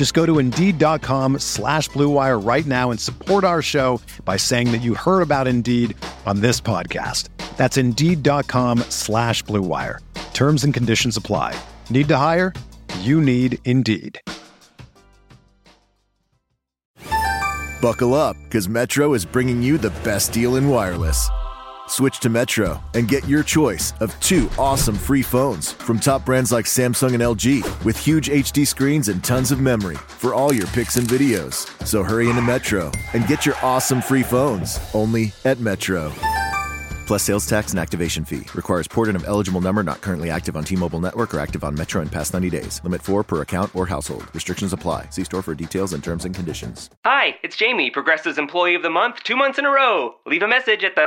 Just go to Indeed.com slash BlueWire right now and support our show by saying that you heard about Indeed on this podcast. That's Indeed.com slash BlueWire. Terms and conditions apply. Need to hire? You need Indeed. Buckle up, because Metro is bringing you the best deal in wireless. Switch to Metro and get your choice of two awesome free phones from top brands like Samsung and LG with huge HD screens and tons of memory for all your pics and videos. So hurry into Metro and get your awesome free phones only at Metro. Plus sales tax and activation fee. Requires porting of eligible number not currently active on T-Mobile network or active on Metro in past 90 days. Limit 4 per account or household. Restrictions apply. See store for details and terms and conditions. Hi, it's Jamie, Progressive's Employee of the Month, two months in a row. Leave a message at the.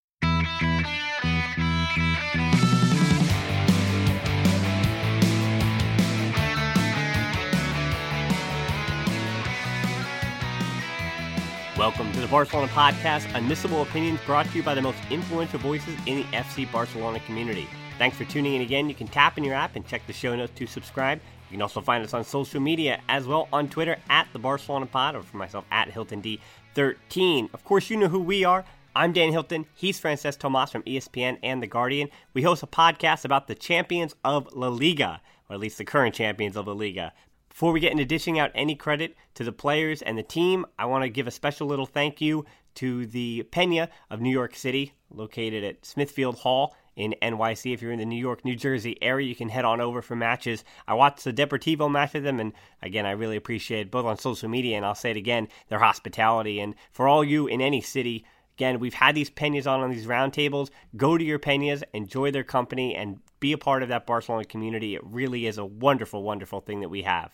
Welcome to the Barcelona Podcast, unmissable opinions brought to you by the most influential voices in the FC Barcelona community. Thanks for tuning in again. You can tap in your app and check the show notes to subscribe. You can also find us on social media as well on Twitter at the Barcelona Pod or for myself at Hilton D13. Of course, you know who we are. I'm Dan Hilton. He's Francesc Tomas from ESPN and The Guardian. We host a podcast about the champions of La Liga, or at least the current champions of La Liga. Before we get into dishing out any credit to the players and the team, I want to give a special little thank you to the Peña of New York City, located at Smithfield Hall in NYC. If you're in the New York, New Jersey area, you can head on over for matches. I watched the Deportivo match with them, and again, I really appreciate both on social media and I'll say it again, their hospitality. And for all you in any city, Again, we've had these peñas on on these roundtables. Go to your peñas, enjoy their company, and be a part of that Barcelona community. It really is a wonderful, wonderful thing that we have.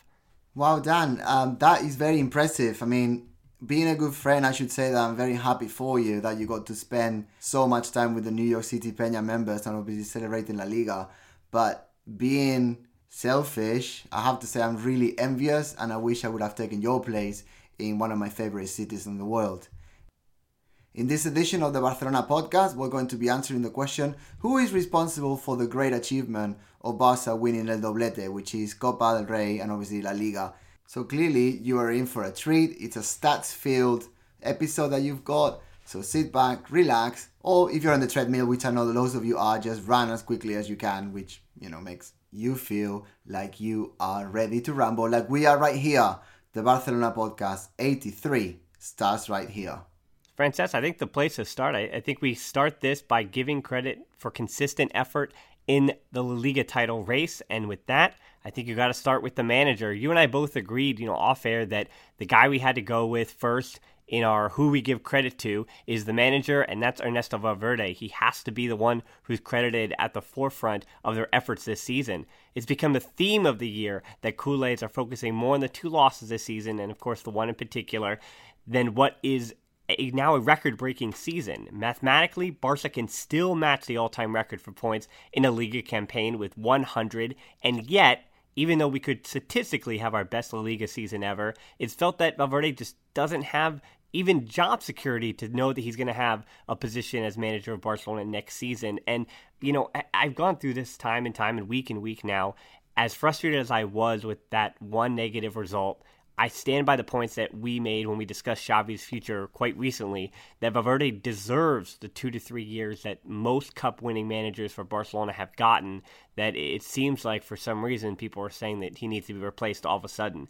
Wow, Dan, um, that is very impressive. I mean, being a good friend, I should say that I'm very happy for you that you got to spend so much time with the New York City Peña members and obviously celebrating La Liga. But being selfish, I have to say I'm really envious and I wish I would have taken your place in one of my favorite cities in the world. In this edition of the Barcelona podcast, we're going to be answering the question who is responsible for the great achievement of Barca winning El Doblete, which is Copa del Rey and obviously La Liga. So clearly, you are in for a treat. It's a stats filled episode that you've got. So sit back, relax, or if you're on the treadmill, which I know loads of you are, just run as quickly as you can, which, you know, makes you feel like you are ready to ramble, like we are right here. The Barcelona podcast 83 starts right here. Francesc, I think the place to start, I, I, think we start this by giving credit for consistent effort in the La Liga title race. And with that, I think you got to start with the manager. You and I both agreed, you know, off air that the guy we had to go with first in our who we give credit to is the manager, and that's Ernesto Valverde. He has to be the one who's credited at the forefront of their efforts this season. It's become the theme of the year that Culés are focusing more on the two losses this season, and of course the one in particular, than what is a, now a record breaking season. Mathematically, Barca can still match the all time record for points in a Liga campaign with 100, and yet, even though we could statistically have our best La Liga season ever, it's felt that Valverde just doesn't have even job security to know that he's going to have a position as manager of Barcelona next season. And, you know, I've gone through this time and time and week and week now. as frustrated as I was with that one negative result, I stand by the points that we made when we discussed Xavi's future quite recently that Valverde deserves the two to three years that most cup winning managers for Barcelona have gotten. That it seems like for some reason people are saying that he needs to be replaced all of a sudden.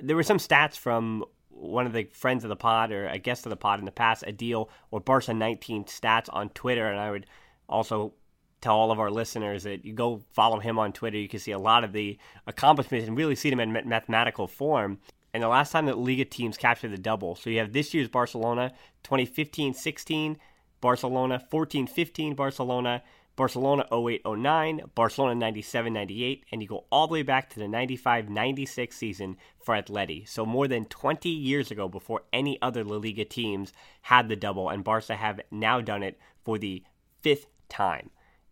There were some stats from one of the friends of the pod or a guest of the pod in the past, Adil or Barca 19 stats on Twitter, and I would also tell all of our listeners that you go follow him on Twitter. You can see a lot of the accomplishments and really see them in mathematical form and the last time that Liga teams captured the double. So you have this year's Barcelona, 2015 16, Barcelona 14 15, Barcelona, Barcelona 08 09, Barcelona 97 98, and you go all the way back to the 95 96 season for Atleti. So more than 20 years ago before any other La Liga teams had the double, and Barca have now done it for the fifth time.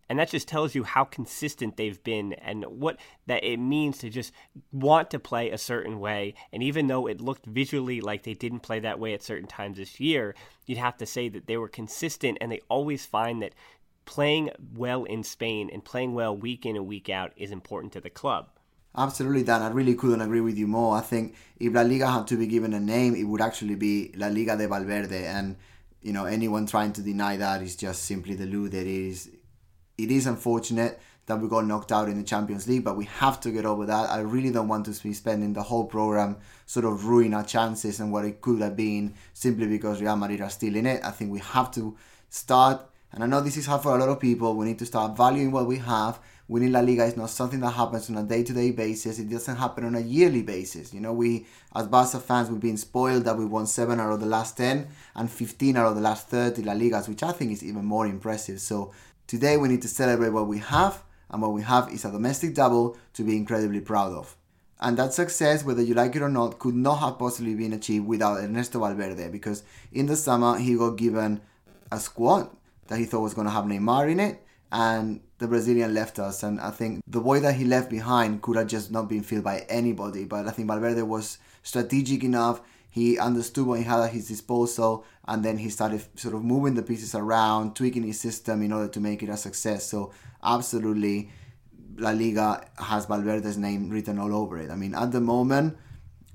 And that just tells you how consistent they've been and what that it means to just want to play a certain way. And even though it looked visually like they didn't play that way at certain times this year, you'd have to say that they were consistent and they always find that playing well in Spain and playing well week in and week out is important to the club. Absolutely, Dan. I really couldn't agree with you more. I think if La Liga had to be given a name, it would actually be La Liga de Valverde. And, you know, anyone trying to deny that is just simply deluded. It is it is unfortunate that we got knocked out in the Champions League, but we have to get over that. I really don't want to be spending the whole program sort of ruining our chances and what it could have been simply because Real Madrid are still in it. I think we have to start, and I know this is hard for a lot of people, we need to start valuing what we have. Winning La Liga is not something that happens on a day-to-day basis. It doesn't happen on a yearly basis. You know, we as Barca fans we've been spoiled that we won seven out of the last ten and 15 out of the last 30 La Ligas, which I think is even more impressive. So Today we need to celebrate what we have, and what we have is a domestic double to be incredibly proud of. And that success, whether you like it or not, could not have possibly been achieved without Ernesto Valverde because in the summer he got given a squad that he thought was going to have Neymar in it, and the Brazilian left us. And I think the boy that he left behind could have just not been filled by anybody. But I think Valverde was strategic enough he understood what he had at his disposal and then he started sort of moving the pieces around tweaking his system in order to make it a success. So absolutely La Liga has Valverde's name written all over it. I mean at the moment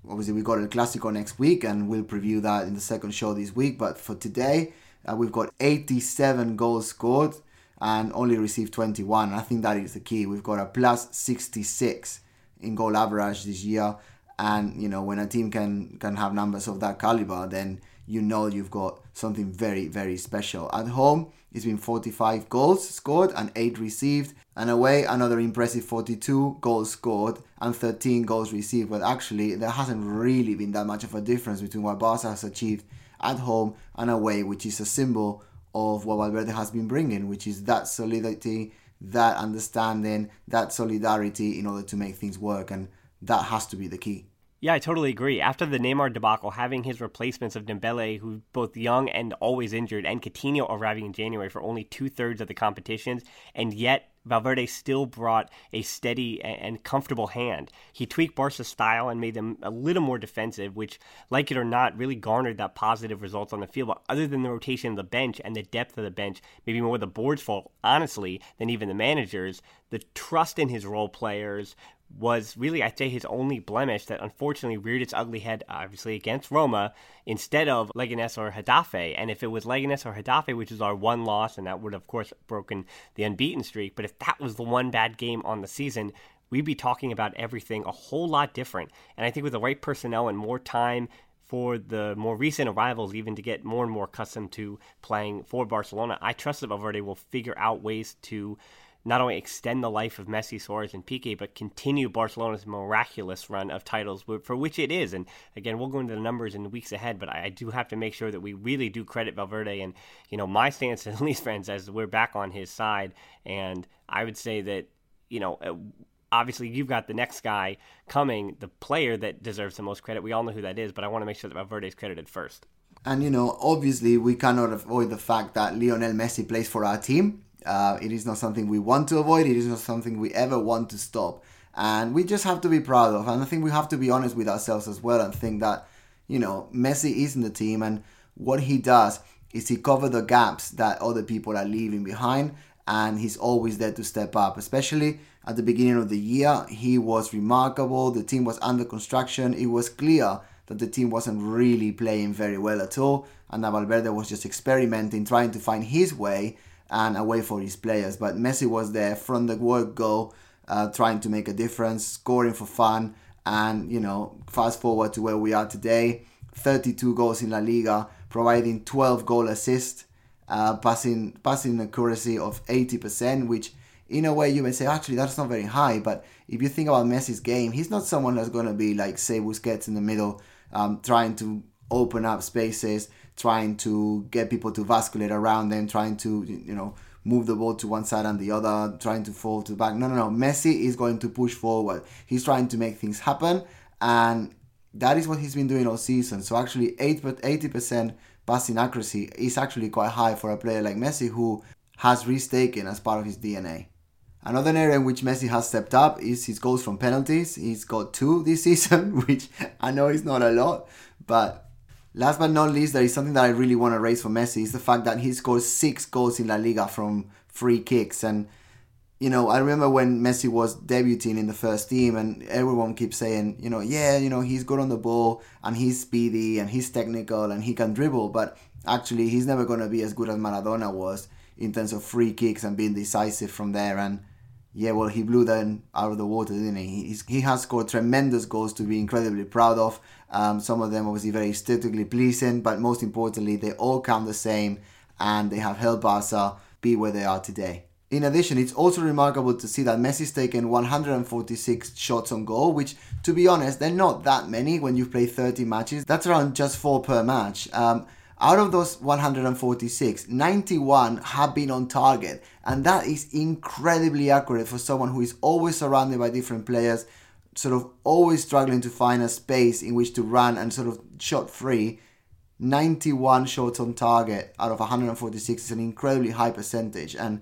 obviously we got El Clásico next week and we'll preview that in the second show this week. But for today uh, we've got 87 goals scored and only received 21 I think that is the key. We've got a plus 66 in goal average this year and you know, when a team can can have numbers of that caliber, then you know you've got something very very special. At home, it's been 45 goals scored and 8 received, and away another impressive 42 goals scored and 13 goals received. But actually, there hasn't really been that much of a difference between what Barca has achieved at home and away, which is a symbol of what Valverde has been bringing, which is that solidity, that understanding, that solidarity in order to make things work. And that has to be the key. Yeah, I totally agree. After the Neymar debacle, having his replacements of Dembele, who's both young and always injured, and Coutinho arriving in January for only two thirds of the competitions, and yet Valverde still brought a steady and comfortable hand. He tweaked Barca's style and made them a little more defensive, which, like it or not, really garnered that positive results on the field. But other than the rotation of the bench and the depth of the bench, maybe more the board's fault, honestly, than even the managers, the trust in his role players, was really, I'd say, his only blemish that unfortunately reared its ugly head, obviously, against Roma instead of Leganes or Getafe. And if it was Leganes or Getafe, which is our one loss, and that would, of course, broken the unbeaten streak, but if that was the one bad game on the season, we'd be talking about everything a whole lot different. And I think with the right personnel and more time for the more recent arrivals, even to get more and more accustomed to playing for Barcelona, I trust that Valverde will figure out ways to not only extend the life of Messi, Suarez, and Piqué, but continue Barcelona's miraculous run of titles, for which it is. And again, we'll go into the numbers in the weeks ahead, but I do have to make sure that we really do credit Valverde. And, you know, my stance, at least, friends, as we're back on his side. And I would say that, you know, uh, obviously you've got the next guy coming, the player that deserves the most credit. We all know who that is, but I want to make sure that Valverde is credited first. And, you know, obviously we cannot avoid the fact that Lionel Messi plays for our team uh, it is not something we want to avoid. It is not something we ever want to stop. And we just have to be proud of. And I think we have to be honest with ourselves as well and think that, you know, Messi is in the team and what he does is he cover the gaps that other people are leaving behind. and he's always there to step up, especially at the beginning of the year. He was remarkable. The team was under construction. It was clear that the team wasn't really playing very well at all, and that Valverde was just experimenting, trying to find his way and a way for his players. But Messi was there from the word go, uh, trying to make a difference, scoring for fun, and you know, fast forward to where we are today 32 goals in La Liga, providing 12 goal assists, uh, passing passing accuracy of 80%, which in a way you may say actually that's not very high, but if you think about Messi's game, he's not someone that's going to be like say Busquets in the middle, um, trying to open up spaces, trying to get people to vasculate around them, trying to you know move the ball to one side and the other, trying to fall to the back. No, no, no. Messi is going to push forward. He's trying to make things happen, and that is what he's been doing all season. So actually, 80% passing accuracy is actually quite high for a player like Messi, who has risk taken as part of his DNA. Another area in which Messi has stepped up is his goals from penalties. He's got two this season, which I know is not a lot, but Last but not least, there is something that I really want to raise for Messi is the fact that he scored six goals in La Liga from free kicks. And, you know, I remember when Messi was debuting in the first team and everyone keeps saying, you know, yeah, you know, he's good on the ball and he's speedy and he's technical and he can dribble. But actually, he's never going to be as good as Maradona was in terms of free kicks and being decisive from there. And yeah, well, he blew them out of the water, didn't he? He's, he has scored tremendous goals to be incredibly proud of. Um, some of them obviously very aesthetically pleasing, but most importantly, they all count the same and they have helped Barca be where they are today. In addition, it's also remarkable to see that Messi's taken 146 shots on goal, which, to be honest, they're not that many when you play 30 matches. That's around just four per match. Um, out of those 146, 91 have been on target, and that is incredibly accurate for someone who is always surrounded by different players, sort of always struggling to find a space in which to run and sort of shot free. 91 shots on target out of 146 is an incredibly high percentage, and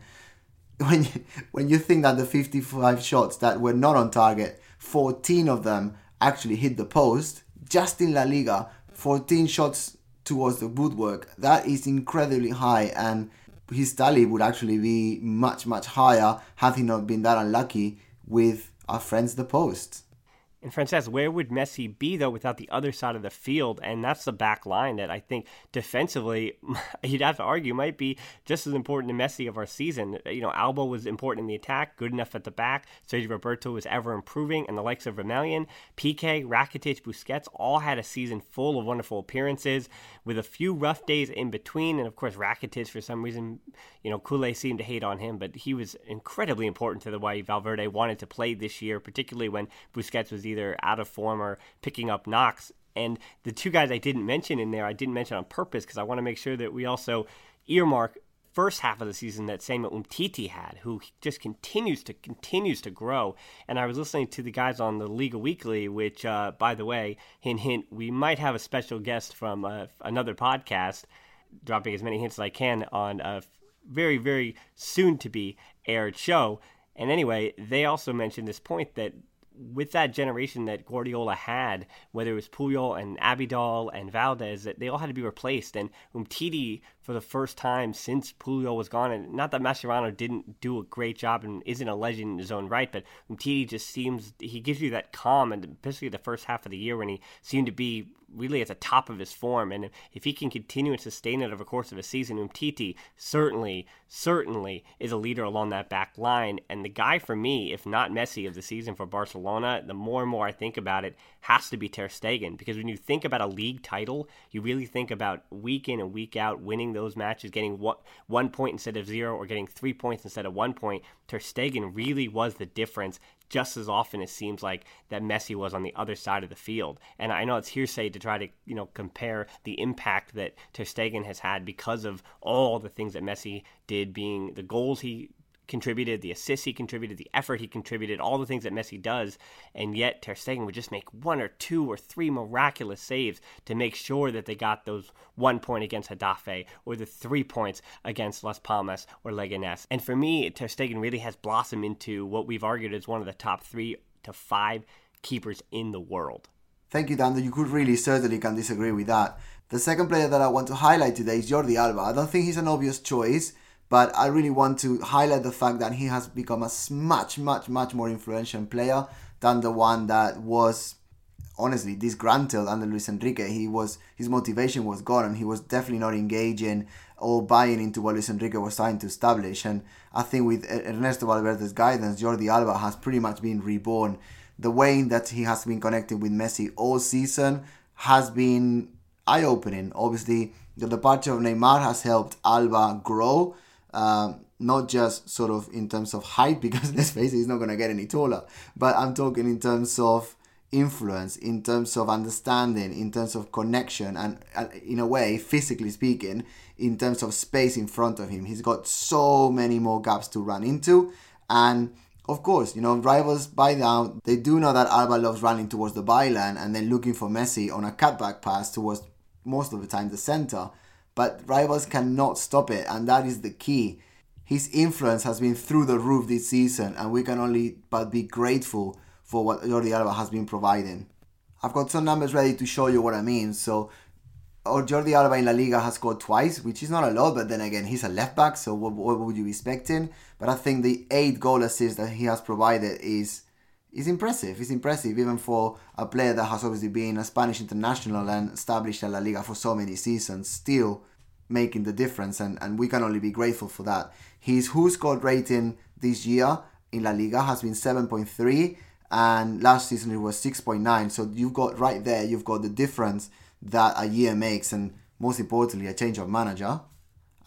when you, when you think that the 55 shots that were not on target, 14 of them actually hit the post, just in La Liga, 14 shots towards the woodwork, that is incredibly high and his tally would actually be much much higher had he not been that unlucky with our friends the post. And Francesc, where would Messi be though without the other side of the field? And that's the back line that I think defensively, you'd have to argue might be just as important to Messi of our season. You know, Alba was important in the attack, good enough at the back. Sergi Roberto was ever improving, and the likes of Vermaelen, Piqué, Rakitic, Busquets all had a season full of wonderful appearances with a few rough days in between. And of course, Rakitic, for some reason, you know, Culé seemed to hate on him, but he was incredibly important to the way Valverde wanted to play this year, particularly when Busquets was either out of form or picking up knocks. And the two guys I didn't mention in there, I didn't mention on purpose because I want to make sure that we also earmark first half of the season that Samuel Umtiti had, who just continues to continues to grow. And I was listening to the guys on the Liga Weekly, which, uh, by the way, hint hint, we might have a special guest from uh, another podcast, dropping as many hints as I can on a very very soon to be aired show. And anyway, they also mentioned this point that with that generation that Guardiola had, whether it was Puyol and Abidal and Valdés, that they all had to be replaced. And Umtiti, for the first time since Puyol was gone, and not that Mascherano didn't do a great job and isn't a legend in his own right, but Umtiti just seems he gives you that calm, and especially the first half of the year when he seemed to be really at the top of his form. And if he can continue and sustain it over the course of a season, Umtiti certainly, certainly is a leader along that back line. And the guy for me, if not Messi of the season for Barcelona, the more and more I think about it, has to be Ter Stegen. Because when you think about a league title, you really think about week in and week out winning those matches, getting one point instead of zero, or getting three points instead of one point. Ter Stegen really was the difference just as often it seems like that Messi was on the other side of the field. And I know it's hearsay to try to you know compare the impact that Ter Stegen has had because of all the things that Messi did, being the goals he contributed, the assists he contributed, the effort he contributed, all the things that Messi does, and yet Ter Stegen would just make one or two or three miraculous saves to make sure that they got those one point against Getafe or the three points against Las Palmas or Leganés. And for me, Ter Stegen really has blossomed into what we've argued is one of the top three to five keepers in the world. Thank you, Dando. You could really certainly can disagree with that. The second player that I want to highlight today is Jordi Alba. I don't think he's an obvious choice But I really want to highlight the fact that he has become a much, much, much more influential player than the one that was honestly disgruntled under Luis Enrique. He was his motivation was gone, and he was definitely not engaging or buying into what Luis Enrique was trying to establish. And I think with Ernesto Valverde's guidance, Jordi Alba has pretty much been reborn. The way that he has been connected with Messi all season has been eye-opening. Obviously, the departure of Neymar has helped Alba grow. Um, not just sort of in terms of height, because let's face it, he's not going to get any taller. But I'm talking in terms of influence, in terms of understanding, in terms of connection, and, and in a way, physically speaking, in terms of space in front of him. He's got so many more gaps to run into. And of course, you know, rivals by now, they do know that Alba loves running towards the byline and then looking for Messi on a cutback pass towards most of the time the center. But rivals cannot stop it, and that is the key. His influence has been through the roof this season, and we can only but be grateful for what Jordi Alba has been providing. I've got some numbers ready to show you what I mean. So, or Jordi Alba in La Liga has scored twice, which is not a lot, but then again, he's a left back, so what, what would you be expecting? But I think the eight goal assists that he has provided is is impressive. It's impressive even for a player that has obviously been a Spanish international and established in La Liga for so many seasons, still making the difference, and, and we can only be grateful for that. His WhoScored rating this year in La Liga has been 7.3, and last season it was 6.9. So you've got right there, you've got the difference that a year makes, and most importantly, a change of manager.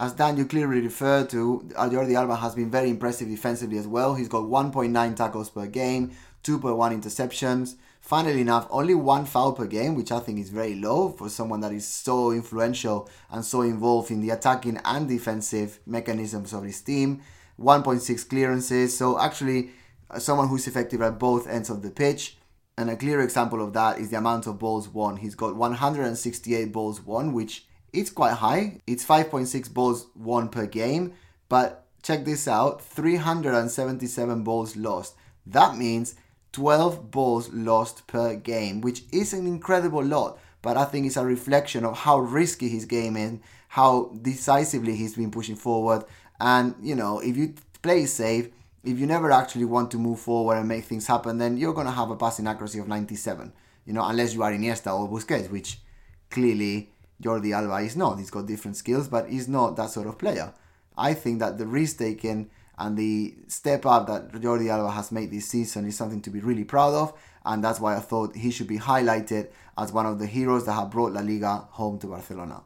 As Dan, you clearly referred to, Jordi Alba has been very impressive defensively as well. He's got 1.9 tackles per game, 2.1 interceptions. Funnily enough, only one foul per game, which I think is very low for someone that is so influential and so involved in the attacking and defensive mechanisms of his team. 1.6 clearances, so actually uh, someone who's effective at both ends of the pitch. And a clear example of that is the amount of balls won. He's got 168 balls won, which is quite high. It's 5.6 balls won per game, but check this out 377 balls lost. That means 12 balls lost per game, which is an incredible lot, but I think it's a reflection of how risky his game is, how decisively he's been pushing forward. And, you know, if you play safe, if you never actually want to move forward and make things happen, then you're going to have a passing accuracy of 97, you know, unless you are Iniesta or Busquets, which clearly Jordi Alba is not. He's got different skills, but he's not that sort of player. I think that the risk taken and the step up that Jordi Alba has made this season is something to be really proud of, and that's why I thought he should be highlighted as one of the heroes that have brought La Liga home to Barcelona.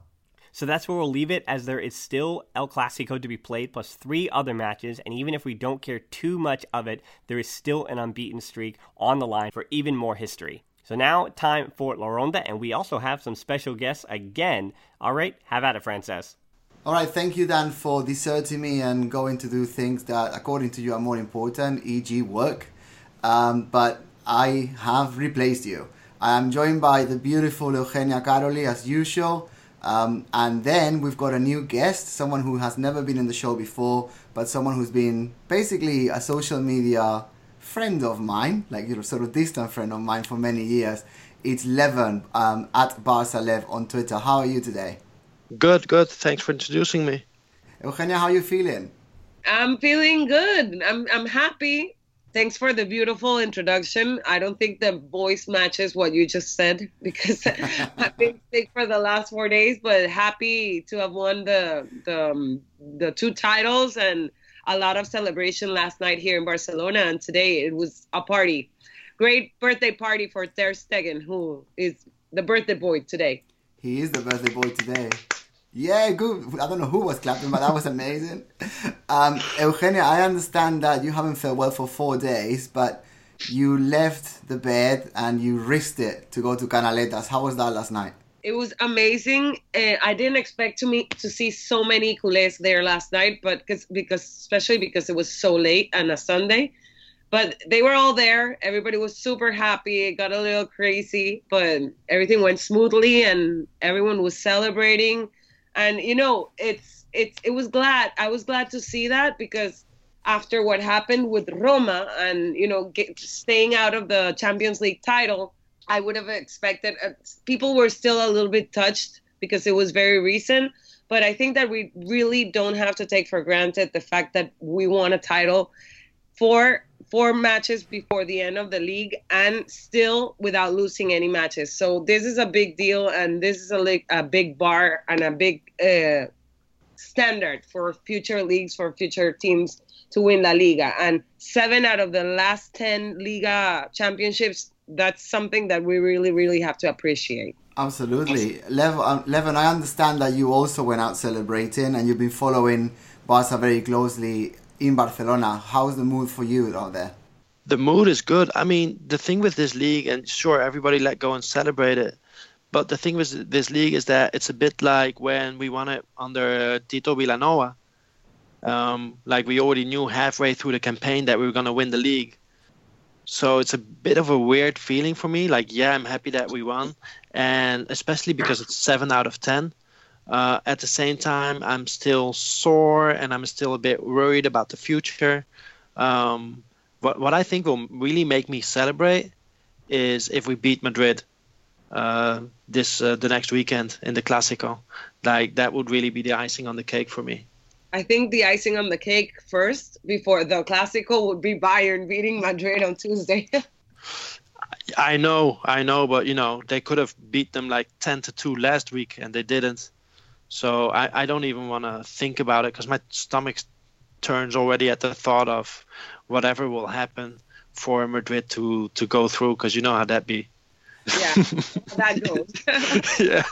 So that's where we'll leave it, as there is still El Clasico to be played, plus three other matches. And even if we don't care too much of it, there is still an unbeaten streak on the line for even more history. So now, time for La Ronda, and we also have some special guests again. All right, have at it, Francesc. All right, thank you, Dan, for deserting me and going to do things that, according to you, are more important, e.g., work. Um, but I have replaced you. I am joined by the beautiful Eugenia Karolyi, as usual. Um, and then we've got a new guest, someone who has never been in the show before, but someone who's been basically a social media friend of mine, like you know, sort of distant friend of mine for many years. It's Leven um, at Barca Lev on Twitter. How are you today? Good, good. Thanks for introducing me. Eugenia, how are you feeling? I'm feeling good. I'm I'm happy. Thanks for the beautiful introduction. I don't think the voice matches what you just said because I've been sick for the last four days, but happy to have won the the um, the two titles and a lot of celebration last night here in Barcelona, and today it was a party. Great birthday party for Ter Stegen, who is the birthday boy today. He is the birthday boy today. Yeah, good. I don't know who was clapping, but that was amazing. Um, Eugenia, I understand that you haven't felt well for four days, but you left the bed and you risked it to go to Canaletas. How was that last night? It was amazing. Uh, I didn't expect to meet to see so many culés there last night, but cause, because especially because it was so late on a Sunday. But they were all there. Everybody was super happy. It got a little crazy, but everything went smoothly, and everyone was celebrating and you know it's it's it was glad i was glad to see that because after what happened with roma and you know get, staying out of the champions league title i would have expected uh, people were still a little bit touched because it was very recent. But I think that we really don't have to take for granted the fact that we won a title four four matches before the end of the league and still without losing any matches. So this is a big deal, and this is a, a big bar and a big uh, standard for future leagues for future teams to win La Liga. And seven out of the last ten Liga championships. That's something that we really, really have to appreciate. Absolutely. Lev, um, Levin, I understand that you also went out celebrating and you've been following Barca very closely in Barcelona. How's the mood for you out there? The mood is good. I mean, the thing with this league, and sure, everybody let go and celebrate it. But the thing with this league is that it's a bit like when we won it under Tito Vilanova. Um, like we already knew halfway through the campaign that we were going to win the league. So it's a bit of a weird feeling for me. Like, yeah, I'm happy that we won, and especially because it's seven out of ten. Uh, at the same time, I'm still sore and I'm still a bit worried about the future. Um, what what I think will really make me celebrate is if we beat Madrid uh, this uh, the next weekend in the Clásico. Like that would really be the icing on the cake for me. I think the icing on the cake first before the Clásico would be Bayern beating Madrid on Tuesday. I know, I know, but you know they could have beat them like ten to two last week and they didn't. So I, I don't even want to think about it because my stomach turns already at the thought of whatever will happen for Madrid to to go through because you know how that be. Yeah, that goes. yeah.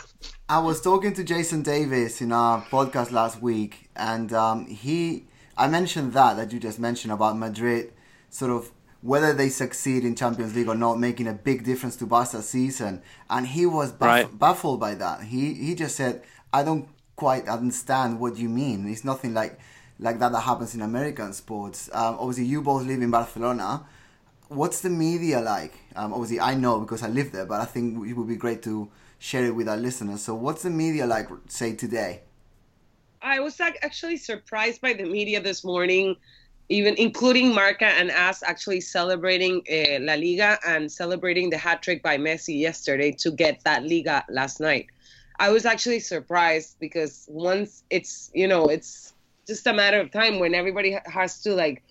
I was talking to Jason Davis in our podcast last week, and um, he, I mentioned that that you just mentioned about Madrid, sort of whether they succeed in Champions League or not, making a big difference to Barca's season, and he was baff- Right. baffled by that. He he just said, "I don't quite understand what you mean. It's nothing like like that that happens in American sports. Um, obviously, you both live in Barcelona. What's the media like? Um, obviously, I know because I live there, but I think it would be great to share it with our listeners. So, what's the media like, say today? I was actually surprised by the media this morning, even including Marca and AS actually celebrating uh, La Liga and celebrating the hat trick by Messi yesterday to get that Liga last night. I was actually surprised because once it's you know it's just a matter of time when everybody has to like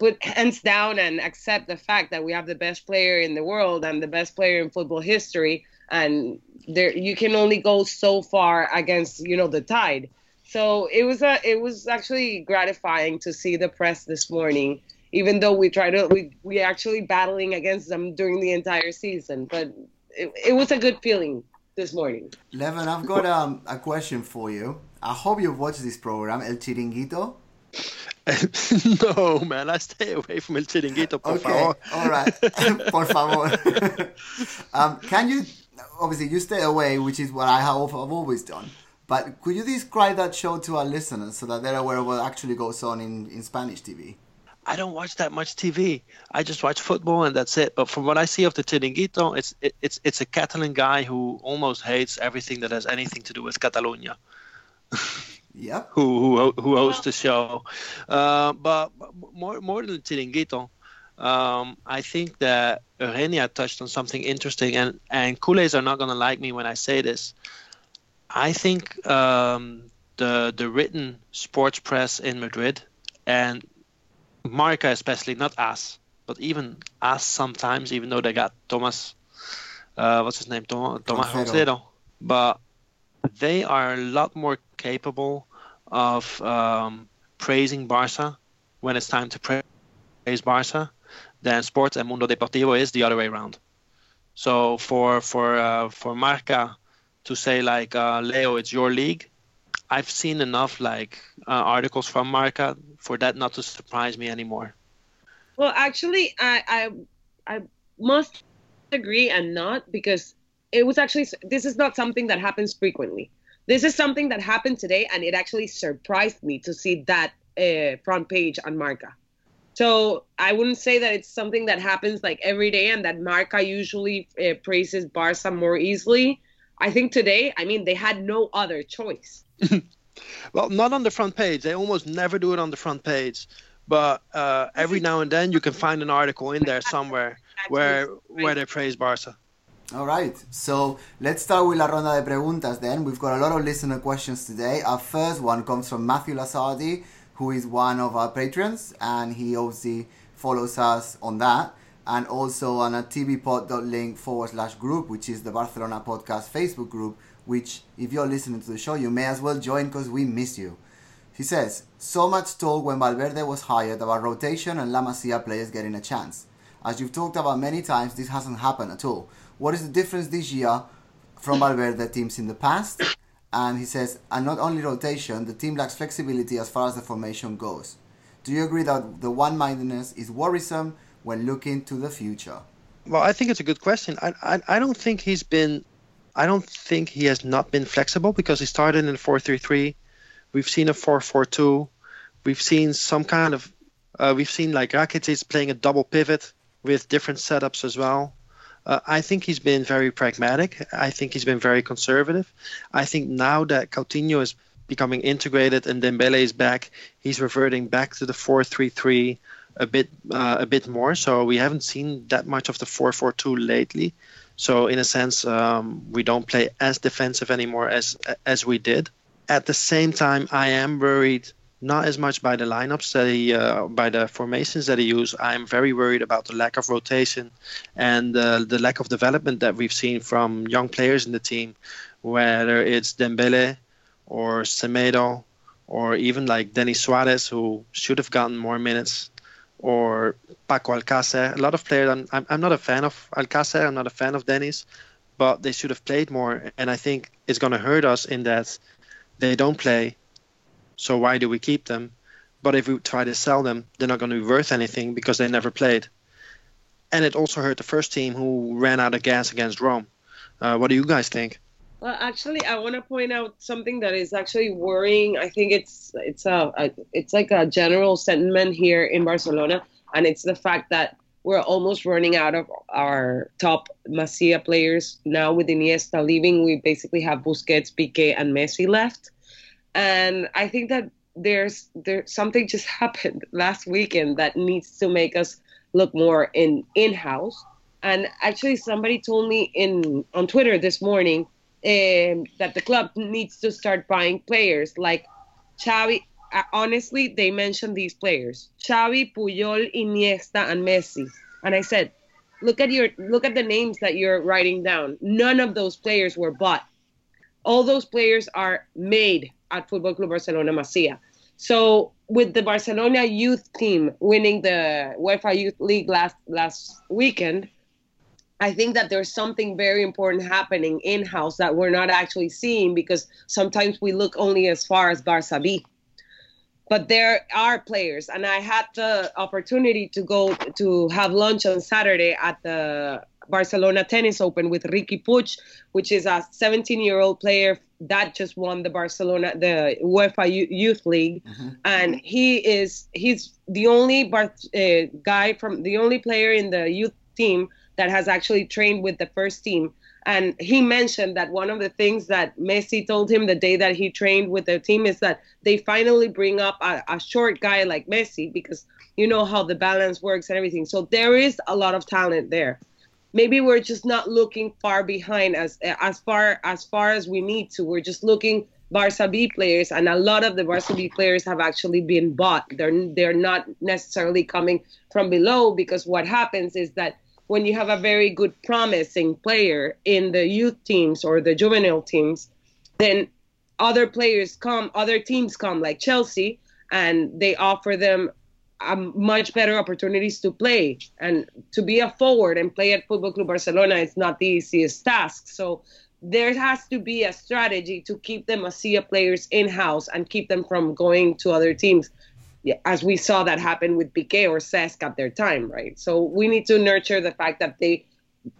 put hands down and accept the fact that we have the best player in the world and the best player in football history. And there you can only go so far against you know the tide. So it was a it was actually gratifying to see the press this morning even though we try to we we actually battling against them during the entire season. But it, it was a good feeling this morning Levin, I've got um, a question for you. I hope you've watched this program, El Chiringuito. no, man, I stay away from El Chiringuito, por Okay, favor. all right. Por favor. um, can you, obviously, you stay away, which is what I have I've always done. But could you describe that show to our listeners so that they're aware of what actually goes on in, in Spanish TV? I don't watch that much TV. I just watch football and that's it. But from what I see of the Chiringuito, it's it, it's it's a Catalan guy who almost hates everything that has anything to do with Catalonia. Yep. who who who hosts the show. Uh, but but more more than Chiringuito, um, I think that Eugenia touched on something interesting, and and Culés are not gonna like me when I say this. I think um, the the written sports press in Madrid and Marca especially, not AS, but even AS sometimes, even though they got Thomas, uh, what's his name, Tom, Thomas. Roncero, but they are a lot more capable of um, praising Barca when it's time to praise Barca than Sports and Mundo Deportivo is the other way around. So for for uh, for Marca to say like uh, Leo, it's your league. I've seen enough like uh, articles from Marca for that not to surprise me anymore. Well, actually, I I I must agree and not because it was actually this is not something that happens frequently. This is something that happened today, and it actually surprised me to see that uh, front page on Marca. So I wouldn't say that it's something that happens like every day, and that Marca usually uh, praises Barca more easily. I think today, I mean, they had no other choice. Well, not on the front page. They almost never do it on the front page. But uh, every now and then you can find an article in there somewhere where where they praise Barca. All right, so let's start with la ronda de preguntas then. We've got a lot of listener questions today. Our first one comes from Matthew Lasardi, who is one of our patrons, and he obviously follows us on that. And also on a tbpod.link forward slash group, which is the Barcelona Podcast Facebook group, which, if you're listening to the show, you may as well join because we miss you. He says, so much talk when Valverde was hired about rotation and La Masia players getting a chance. As you've talked about many times, this hasn't happened at all. What is the difference this year from Valverde teams in the past? And he says, and not only rotation, the team lacks flexibility as far as the formation goes. Do you agree that the one-mindedness is worrisome when looking to the future? Well, I think it's a good question. I, I, I don't think he's been, I don't think he has not been flexible because he started in 4-3-3 We've seen a 4-4-2. We've seen some kind of, uh, we've seen like Rakitic playing a double pivot with different setups as well. Uh, I think he's been very pragmatic. I think he's been very conservative. I think now that Coutinho is becoming integrated and Dembele is back, he's reverting back to the 4-3-3 a bit uh, a bit more. So we haven't seen that much of the 4-4-2 lately. So in a sense, um, we don't play as defensive anymore as as we did at the same time, I am worried not as much by the lineups that he, uh, by the formations that he used. I'm very worried about the lack of rotation and uh, the lack of development that we've seen from young players in the team, whether it's Dembele or Semedo or even like Denis Suarez, who should have gotten more minutes, or Paco Alcácer. A lot of players. I'm, I'm not a fan of Alcácer. I'm not a fan of Denis, but they should have played more. And I think it's going to hurt us in that they don't play, so why do we keep them? But if we try to sell them, they're not going to be worth anything because they never played. And it also hurt the first team who ran out of gas against Rome. Uh, what do you guys think? Well, actually, I want to point out something that is actually worrying. I think it's it's a, a it's like a general sentiment here in Barcelona, and it's the fact that we're almost running out of our top Masia players now with Iniesta leaving. We basically have Busquets, Piqué, and Messi left, and I think that there's there something just happened last weekend that needs to make us look more in in house. And actually, somebody told me in on Twitter this morning um, that the club needs to start buying players like Xavi honestly, they mentioned these players: Xavi, Puyol, Iniesta, and Messi. And I said, look at your look at the names that you're writing down. None of those players were bought. All those players are made at Football Club Barcelona Masia. So with the Barcelona youth team winning the UEFA Youth League last last weekend, I think that there's something very important happening in house that we're not actually seeing because sometimes we look only as far as Barça B but there are players and i had the opportunity to go to have lunch on saturday at the barcelona tennis open with Riqui Puig which is a 17 year old player that just won the barcelona the uefa youth league mm-hmm. and he is he's the only Bar- uh, guy from the only player in the youth team that has actually trained with the first team and he mentioned that one of the things that Messi told him the day that he trained with the team is that they finally bring up a, a, short guy like Messi because you know how the balance works and everything. So there is a lot of talent there. Maybe we're just not looking far behind as as far as far as we need to. We're just looking Barca B players, and a lot of the Barca B players have actually been bought. They're they're not necessarily coming from below because what happens is that when you have a very good promising player in the youth teams or the juvenile teams, then other players come, other teams come like Chelsea, and they offer them um, much better opportunities to play. And to be a forward and play at Football Club Barcelona is not the easiest task. So there has to be a strategy to keep the Masia players in house and keep them from going to other teams as we saw that happen with Piqué or Cesc at their time, right? So we need to nurture the fact that they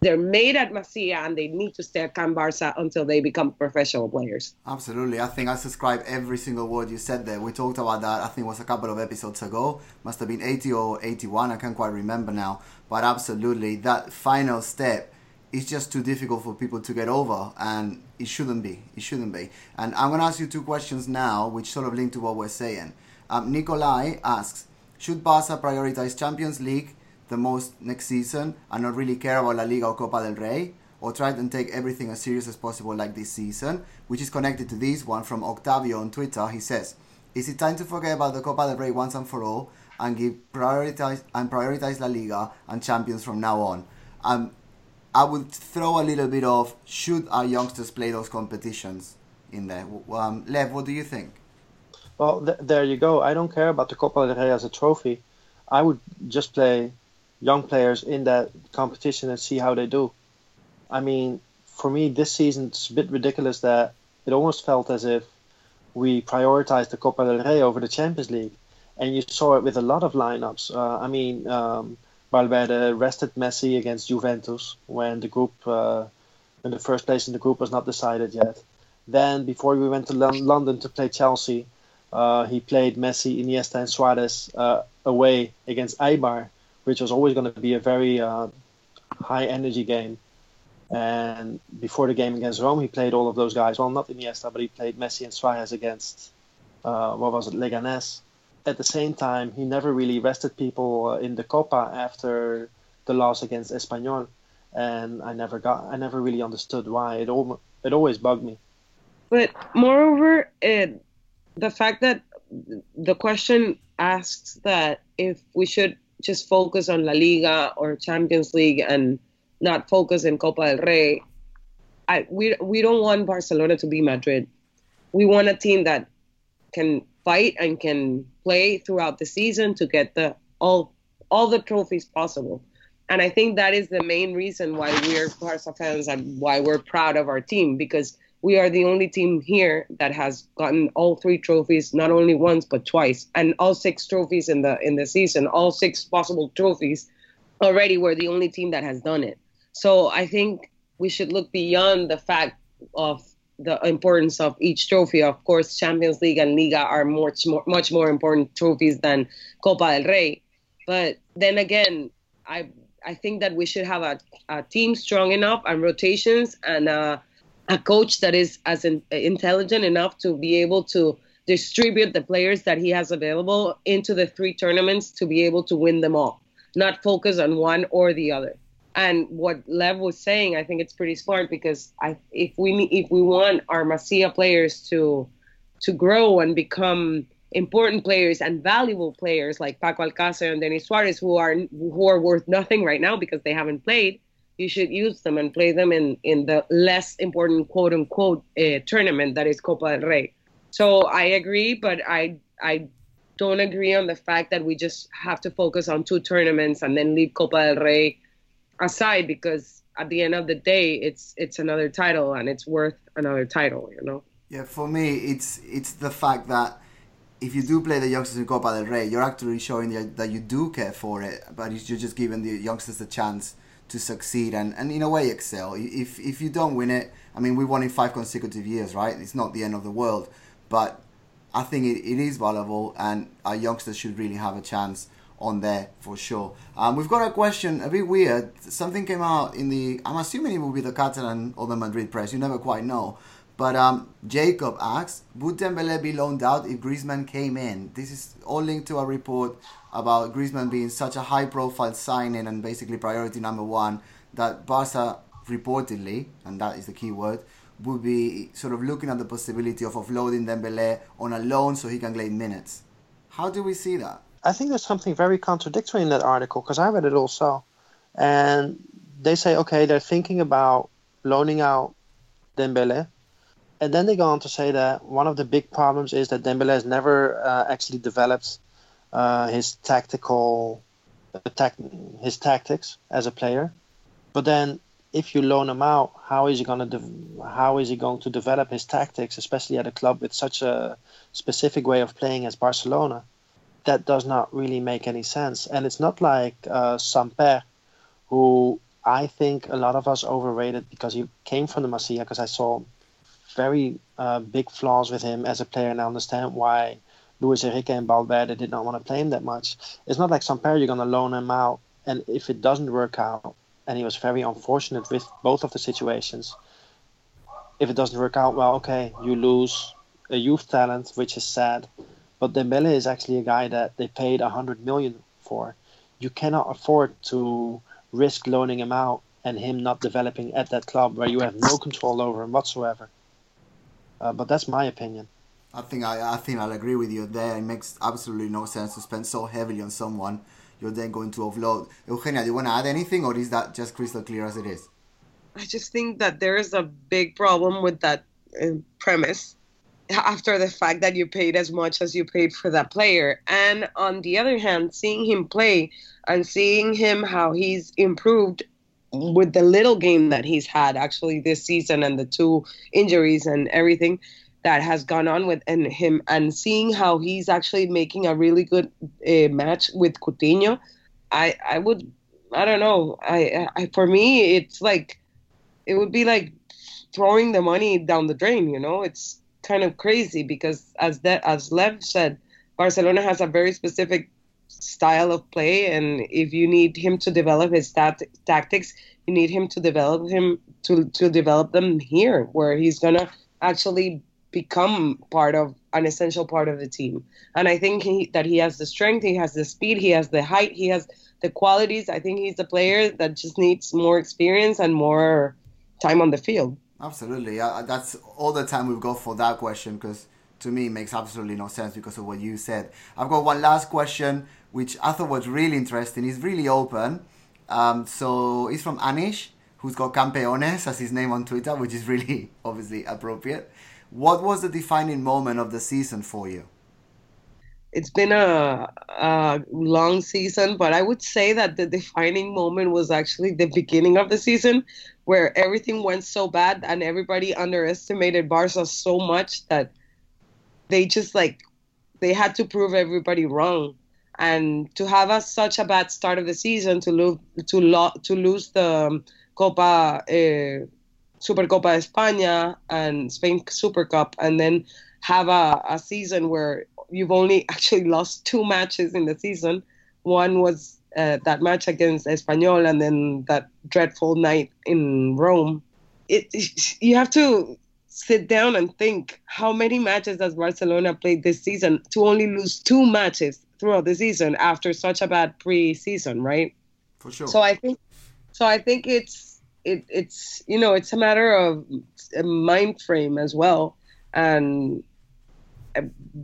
they're made at Masia and they need to stay at Can Barça until they become professional players. Absolutely. I think I subscribe every single word you said there. We talked about that, I think it was a couple of episodes ago. Must have been 80 or 81, I can't quite remember now. But absolutely, that final step is just too difficult for people to get over and it shouldn't be. It shouldn't be. And I'm going to ask you two questions now, which sort of link to what we're saying. Um, Nikolai asks, should Barca prioritize Champions League the most next season and not really care about La Liga or Copa del Rey? or try and take everything as serious as possible like this season? Which is connected to this one from Octavio on Twitter. He says, Is it time to forget about the Copa del Rey once and for all and give prioritize and prioritize La Liga and Champions from now on? Um, I would throw a little bit of should our youngsters play those competitions in there? Um, Lev, what do you think? Well, th- there you go. I don't care about the Copa del Rey as a trophy. I would just play young players in that competition and see how they do. I mean, for me, this season it's a bit ridiculous that it almost felt as if we prioritized the Copa del Rey over the Champions League, and you saw it with a lot of lineups. Uh, I mean, um, Valverde rested Messi against Juventus when the group, uh, when the first place in the group was not decided yet. Then, before we went to London to play Chelsea, uh, he played Messi, Iniesta, and Suarez uh, away against Eibar, which was always going to be a very uh, high energy game. And before the game against Rome, he played all of those guys. Well, not Iniesta, but he played Messi and Suarez against uh, what was it, Leganes. At the same time, he never really rested people uh, in the Copa after the loss against Espanyol, and I never got, I never really understood why. It all, it always bugged me. But moreover, it, the fact that the question asks that if we should just focus on La Liga or Champions League and not focus in Copa del Rey. I, we we don't want Barcelona to be Madrid. We want a team that can fight and can play throughout the season to get the all all the trophies possible. And I think that is the main reason why we're Barca fans and why we're proud of our team because we are the only team here that has gotten all three trophies not only once but twice and all six trophies in the in the season all six possible trophies already we're the only team that has done it. So i think we should look beyond the fact of the importance of each trophy. Of course champions league and liga are much more much more important trophies than copa del rey. But then again i i think that we should have a, a team strong enough and rotations and uh a coach that is as in, intelligent enough to be able to distribute the players that he has available into the three tournaments to be able to win them all, not focus on one or the other. And what Lev was saying, I think it's pretty smart because I, if we if we want our Masia players to to grow and become important players and valuable players like Paco Alcácer and Denis Suarez, who are who are worth nothing right now because they haven't played, you should use them and play them in, in the less important quote unquote uh, tournament that is Copa del Rey. So I agree, but I I don't agree on the fact that we just have to focus on two tournaments and then leave Copa del Rey aside because at the end of the day it's it's another title and it's worth another title, you know. Yeah, for me it's it's the fact that if you do play the youngsters in Copa del Rey, you're actually showing that you do care for it, but you're just giving the youngsters a chance to succeed and, and in a way excel. If if you don't win it, I mean we won in five consecutive years, right? It's not the end of the world, but I think it, it is valuable and our youngsters should really have a chance on there for sure. Um, we've got a question a bit weird. Something came out in the I'm assuming it will be the Catalan or the Madrid press. You never quite know. But um, Jacob asks, would Dembele be loaned out if Griezmann came in? This is all linked to a report about Griezmann being such a high-profile signing and basically priority number one that Barca reportedly, and that is the key word, would be sort of looking at the possibility of offloading Dembele on a loan so he can gain minutes. How do we see that? I think there's something very contradictory in that article because I read it also, and they say okay they're thinking about loaning out Dembele and then they go on to say that one of the big problems is that Dembele has never uh, actually developed uh, his tactical attack, his tactics as a player. But then, if you loan him out, how is he going to de- how is he going to develop his tactics, especially at a club with such a specific way of playing as Barcelona? That does not really make any sense. And it's not like uh, Samper, who I think a lot of us overrated because he came from the Masia. Because I saw very uh, big flaws with him as a player, and I understand why Luis Enrique and Valverde did not want to play him that much. It's not like some Samper you're going to loan him out, and if it doesn't work out, and he was very unfortunate with both of the situations. If it doesn't work out, well, okay, you lose a youth talent, which is sad. But Dembele is actually a guy that they paid 100 million for. You cannot afford to risk loaning him out and him not developing at that club where you have no control over him whatsoever. Uh, but that's my opinion. I think I, I think I'll agree with you there. It makes absolutely no sense to spend so heavily on someone you're then going to offload. Eugenia, do you want to add anything, or is that just crystal clear as it is? I just think that there is a big problem with that uh, premise after the fact that you paid as much as you paid for that player. And on the other hand, seeing him play and seeing him how he's improved with the little game that he's had actually this season and the two injuries and everything that has gone on with and him and seeing how he's actually making a really good uh, match with Coutinho, I I would I don't know I, I for me it's like it would be like throwing the money down the drain. You know, it's kind of crazy because as that as Lev said, Barcelona has a very specific style of play, and if you need him to develop his stat- tactics, you need him to develop him to to develop them here, where he's gonna actually become part of an essential part of the team. And I think he, that he has the strength, he has the speed, he has the height, he has the qualities. I think he's a player that just needs more experience and more time on the field. Absolutely. Uh, that's all the time we've got for that question because to me it makes absolutely no sense because of what you said. I've got one last question which I thought was really interesting. It's really open. Um, so it's from Anish, who's got Campeones as his name on Twitter, which is really obviously appropriate. What was the defining moment of the season for you? It's been a, a long season, but I would say that the defining moment was actually the beginning of the season where everything went so bad and everybody underestimated Barca so much that they just like they had to prove everybody wrong and to have a, such a bad start of the season to lose to lo- to lose the Copa uh, Supercopa España and Spain Super Cup, and then have a, a season where you've only actually lost two matches in the season. One was uh, that match against Espanyol, and then that dreadful night in Rome. It, you have to sit down and think how many matches does Barcelona played this season to only lose two matches throughout the season after such a bad pre-season, right? For sure. So I think, so I think it's it, it's you know it's a matter of a mind frame as well, and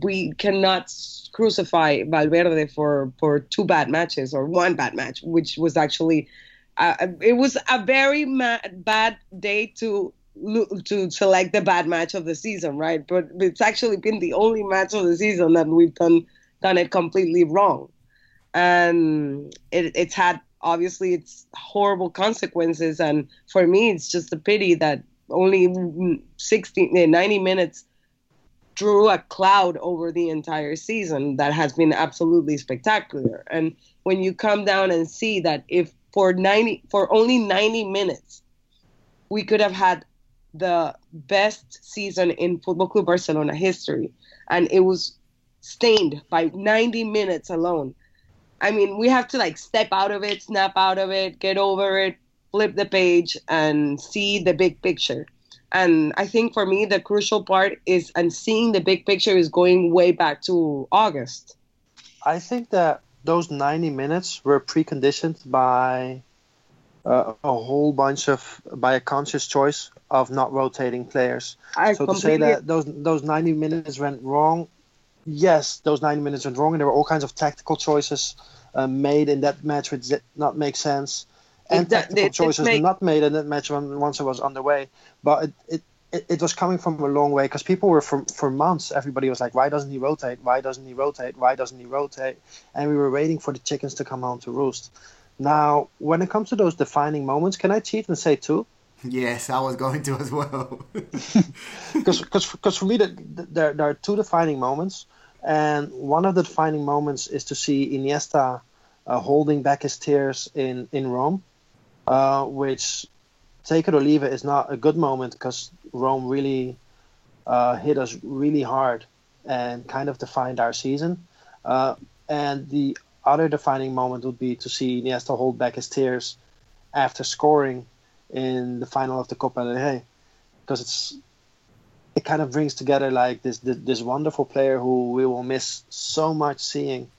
we cannot crucify Valverde for for two bad matches or one bad match, which was actually uh, it was a very ma- bad day to to select the bad match of the season, right? But it's actually been the only match of the season that we've done done it completely wrong, and it, it's had obviously it's horrible consequences. And for me it's just a pity that only 60 eh, 90 minutes drew a cloud over the entire season that has been absolutely spectacular. And when you come down and see that if for 90 for only 90 minutes we could have had the best season in Football Club Barcelona history and it was stained by 90 minutes alone I mean, we have to like step out of it, snap out of it, get over it, flip the page, and see the big picture. And I think for me, the crucial part is, and seeing the big picture is going way back to August. I think that those 90 minutes were preconditioned by uh, a whole bunch of, by a conscious choice of not rotating players. I so to say that those those 90 minutes went wrong, yes, those 90 minutes went wrong, and there were all kinds of tactical choices uh, made in that match which did not make sense, and that, tactical it, choices make... not made in that match when, once it was underway. But it, it, it, it was coming from a long way because people were for, for months, everybody was like, why doesn't he rotate? Why doesn't he rotate? Why doesn't he rotate? And we were waiting for the chickens to come home to roost. Now, when it comes to those defining moments, can I cheat and say two? Yes, I was going to as well. Because for me, the, the, there, there are two defining moments. And one of the defining moments is to see Iniesta uh, holding back his tears in, in Rome, uh, which, take it or leave it, is not a good moment because Rome really uh, hit us really hard and kind of defined our season. Uh, and the other defining moment would be to see Iniesta hold back his tears after scoring in the final of the Copa del Rey, because it's it kind of brings together like this, this, this wonderful player who we will miss so much seeing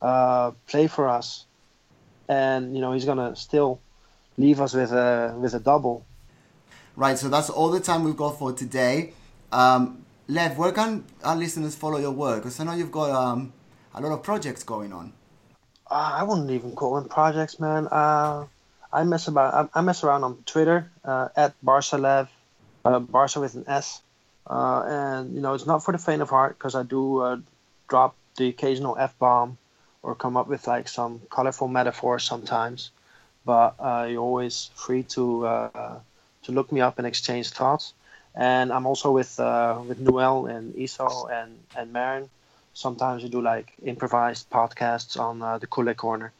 uh, play for us, and you know he's gonna still leave us with a with a double. Right, so that's all the time we've got for today. Um, Lev, where can our listeners follow your work? Because I know you've got um, a lot of projects going on. Uh, I wouldn't even call them projects, man. Uh, I mess about. I, I, mess around on Twitter uh, at Barca uh, Barca with an S, uh, and you know it's not for the faint of heart because I do uh, drop the occasional f bomb or come up with like some colorful metaphors sometimes. But uh, you're always free to uh, to look me up and exchange thoughts. And I'm also with with Noel and Iso and and Marin. Sometimes we do like improvised podcasts on the Cule Corner.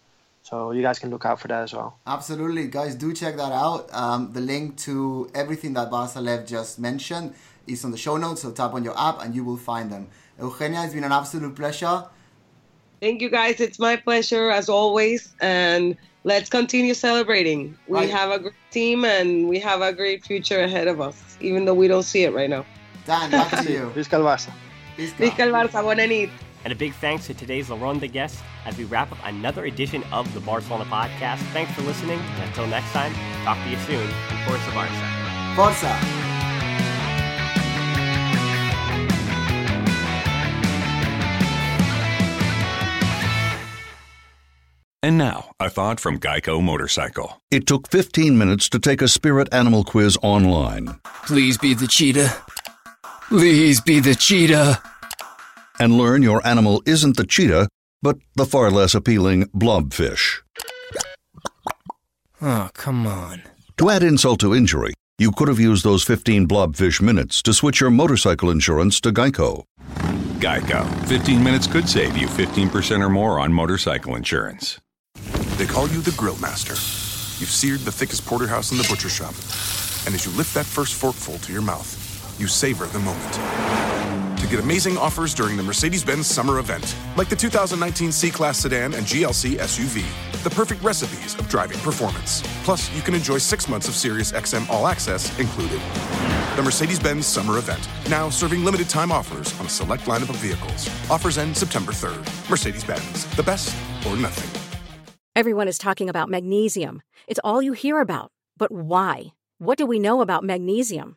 So you guys can look out for that as well. Absolutely, guys, do check that out. Um, the link to everything that Barca just mentioned is on the show notes. So tap on your app and you will find them. Eugenia, it's been an absolute pleasure. Thank you, guys. It's my pleasure as always, and let's continue celebrating. We right. have a great team and we have a great future ahead of us, even though we don't see it right now. Dan, back to you. Visca el Barça. Visca el Barça. Buena nit. And a big thanks to today's La Ronda guest as we wrap up another edition of the Barcelona podcast. Thanks for listening, and until next time, talk to you soon. And Forza Barca. Forza! And now, a thought from Geico Motorcycle. It took 15 minutes to take a spirit animal quiz online. Please be the cheetah. Please be the cheetah and learn your animal isn't the cheetah, but the far less appealing blobfish. Oh, come on. To add insult to injury, you could have used those 15 blobfish minutes to switch your motorcycle insurance to Geico. Geico. 15 minutes could save you 15% or more on motorcycle insurance. They call you the Grill Master. You've seared the thickest porterhouse in the butcher shop. And as you lift that first forkful to your mouth, you savor the moment to get amazing offers during the Mercedes Benz summer event, like the 2019 C Class sedan and GLC SUV. The perfect recipes of driving performance. Plus, you can enjoy six months of Sirius XM All Access included. The Mercedes Benz summer event, now serving limited time offers on a select lineup of vehicles. Offers end September 3rd. Mercedes Benz, the best or nothing. Everyone is talking about magnesium. It's all you hear about. But why? What do we know about magnesium?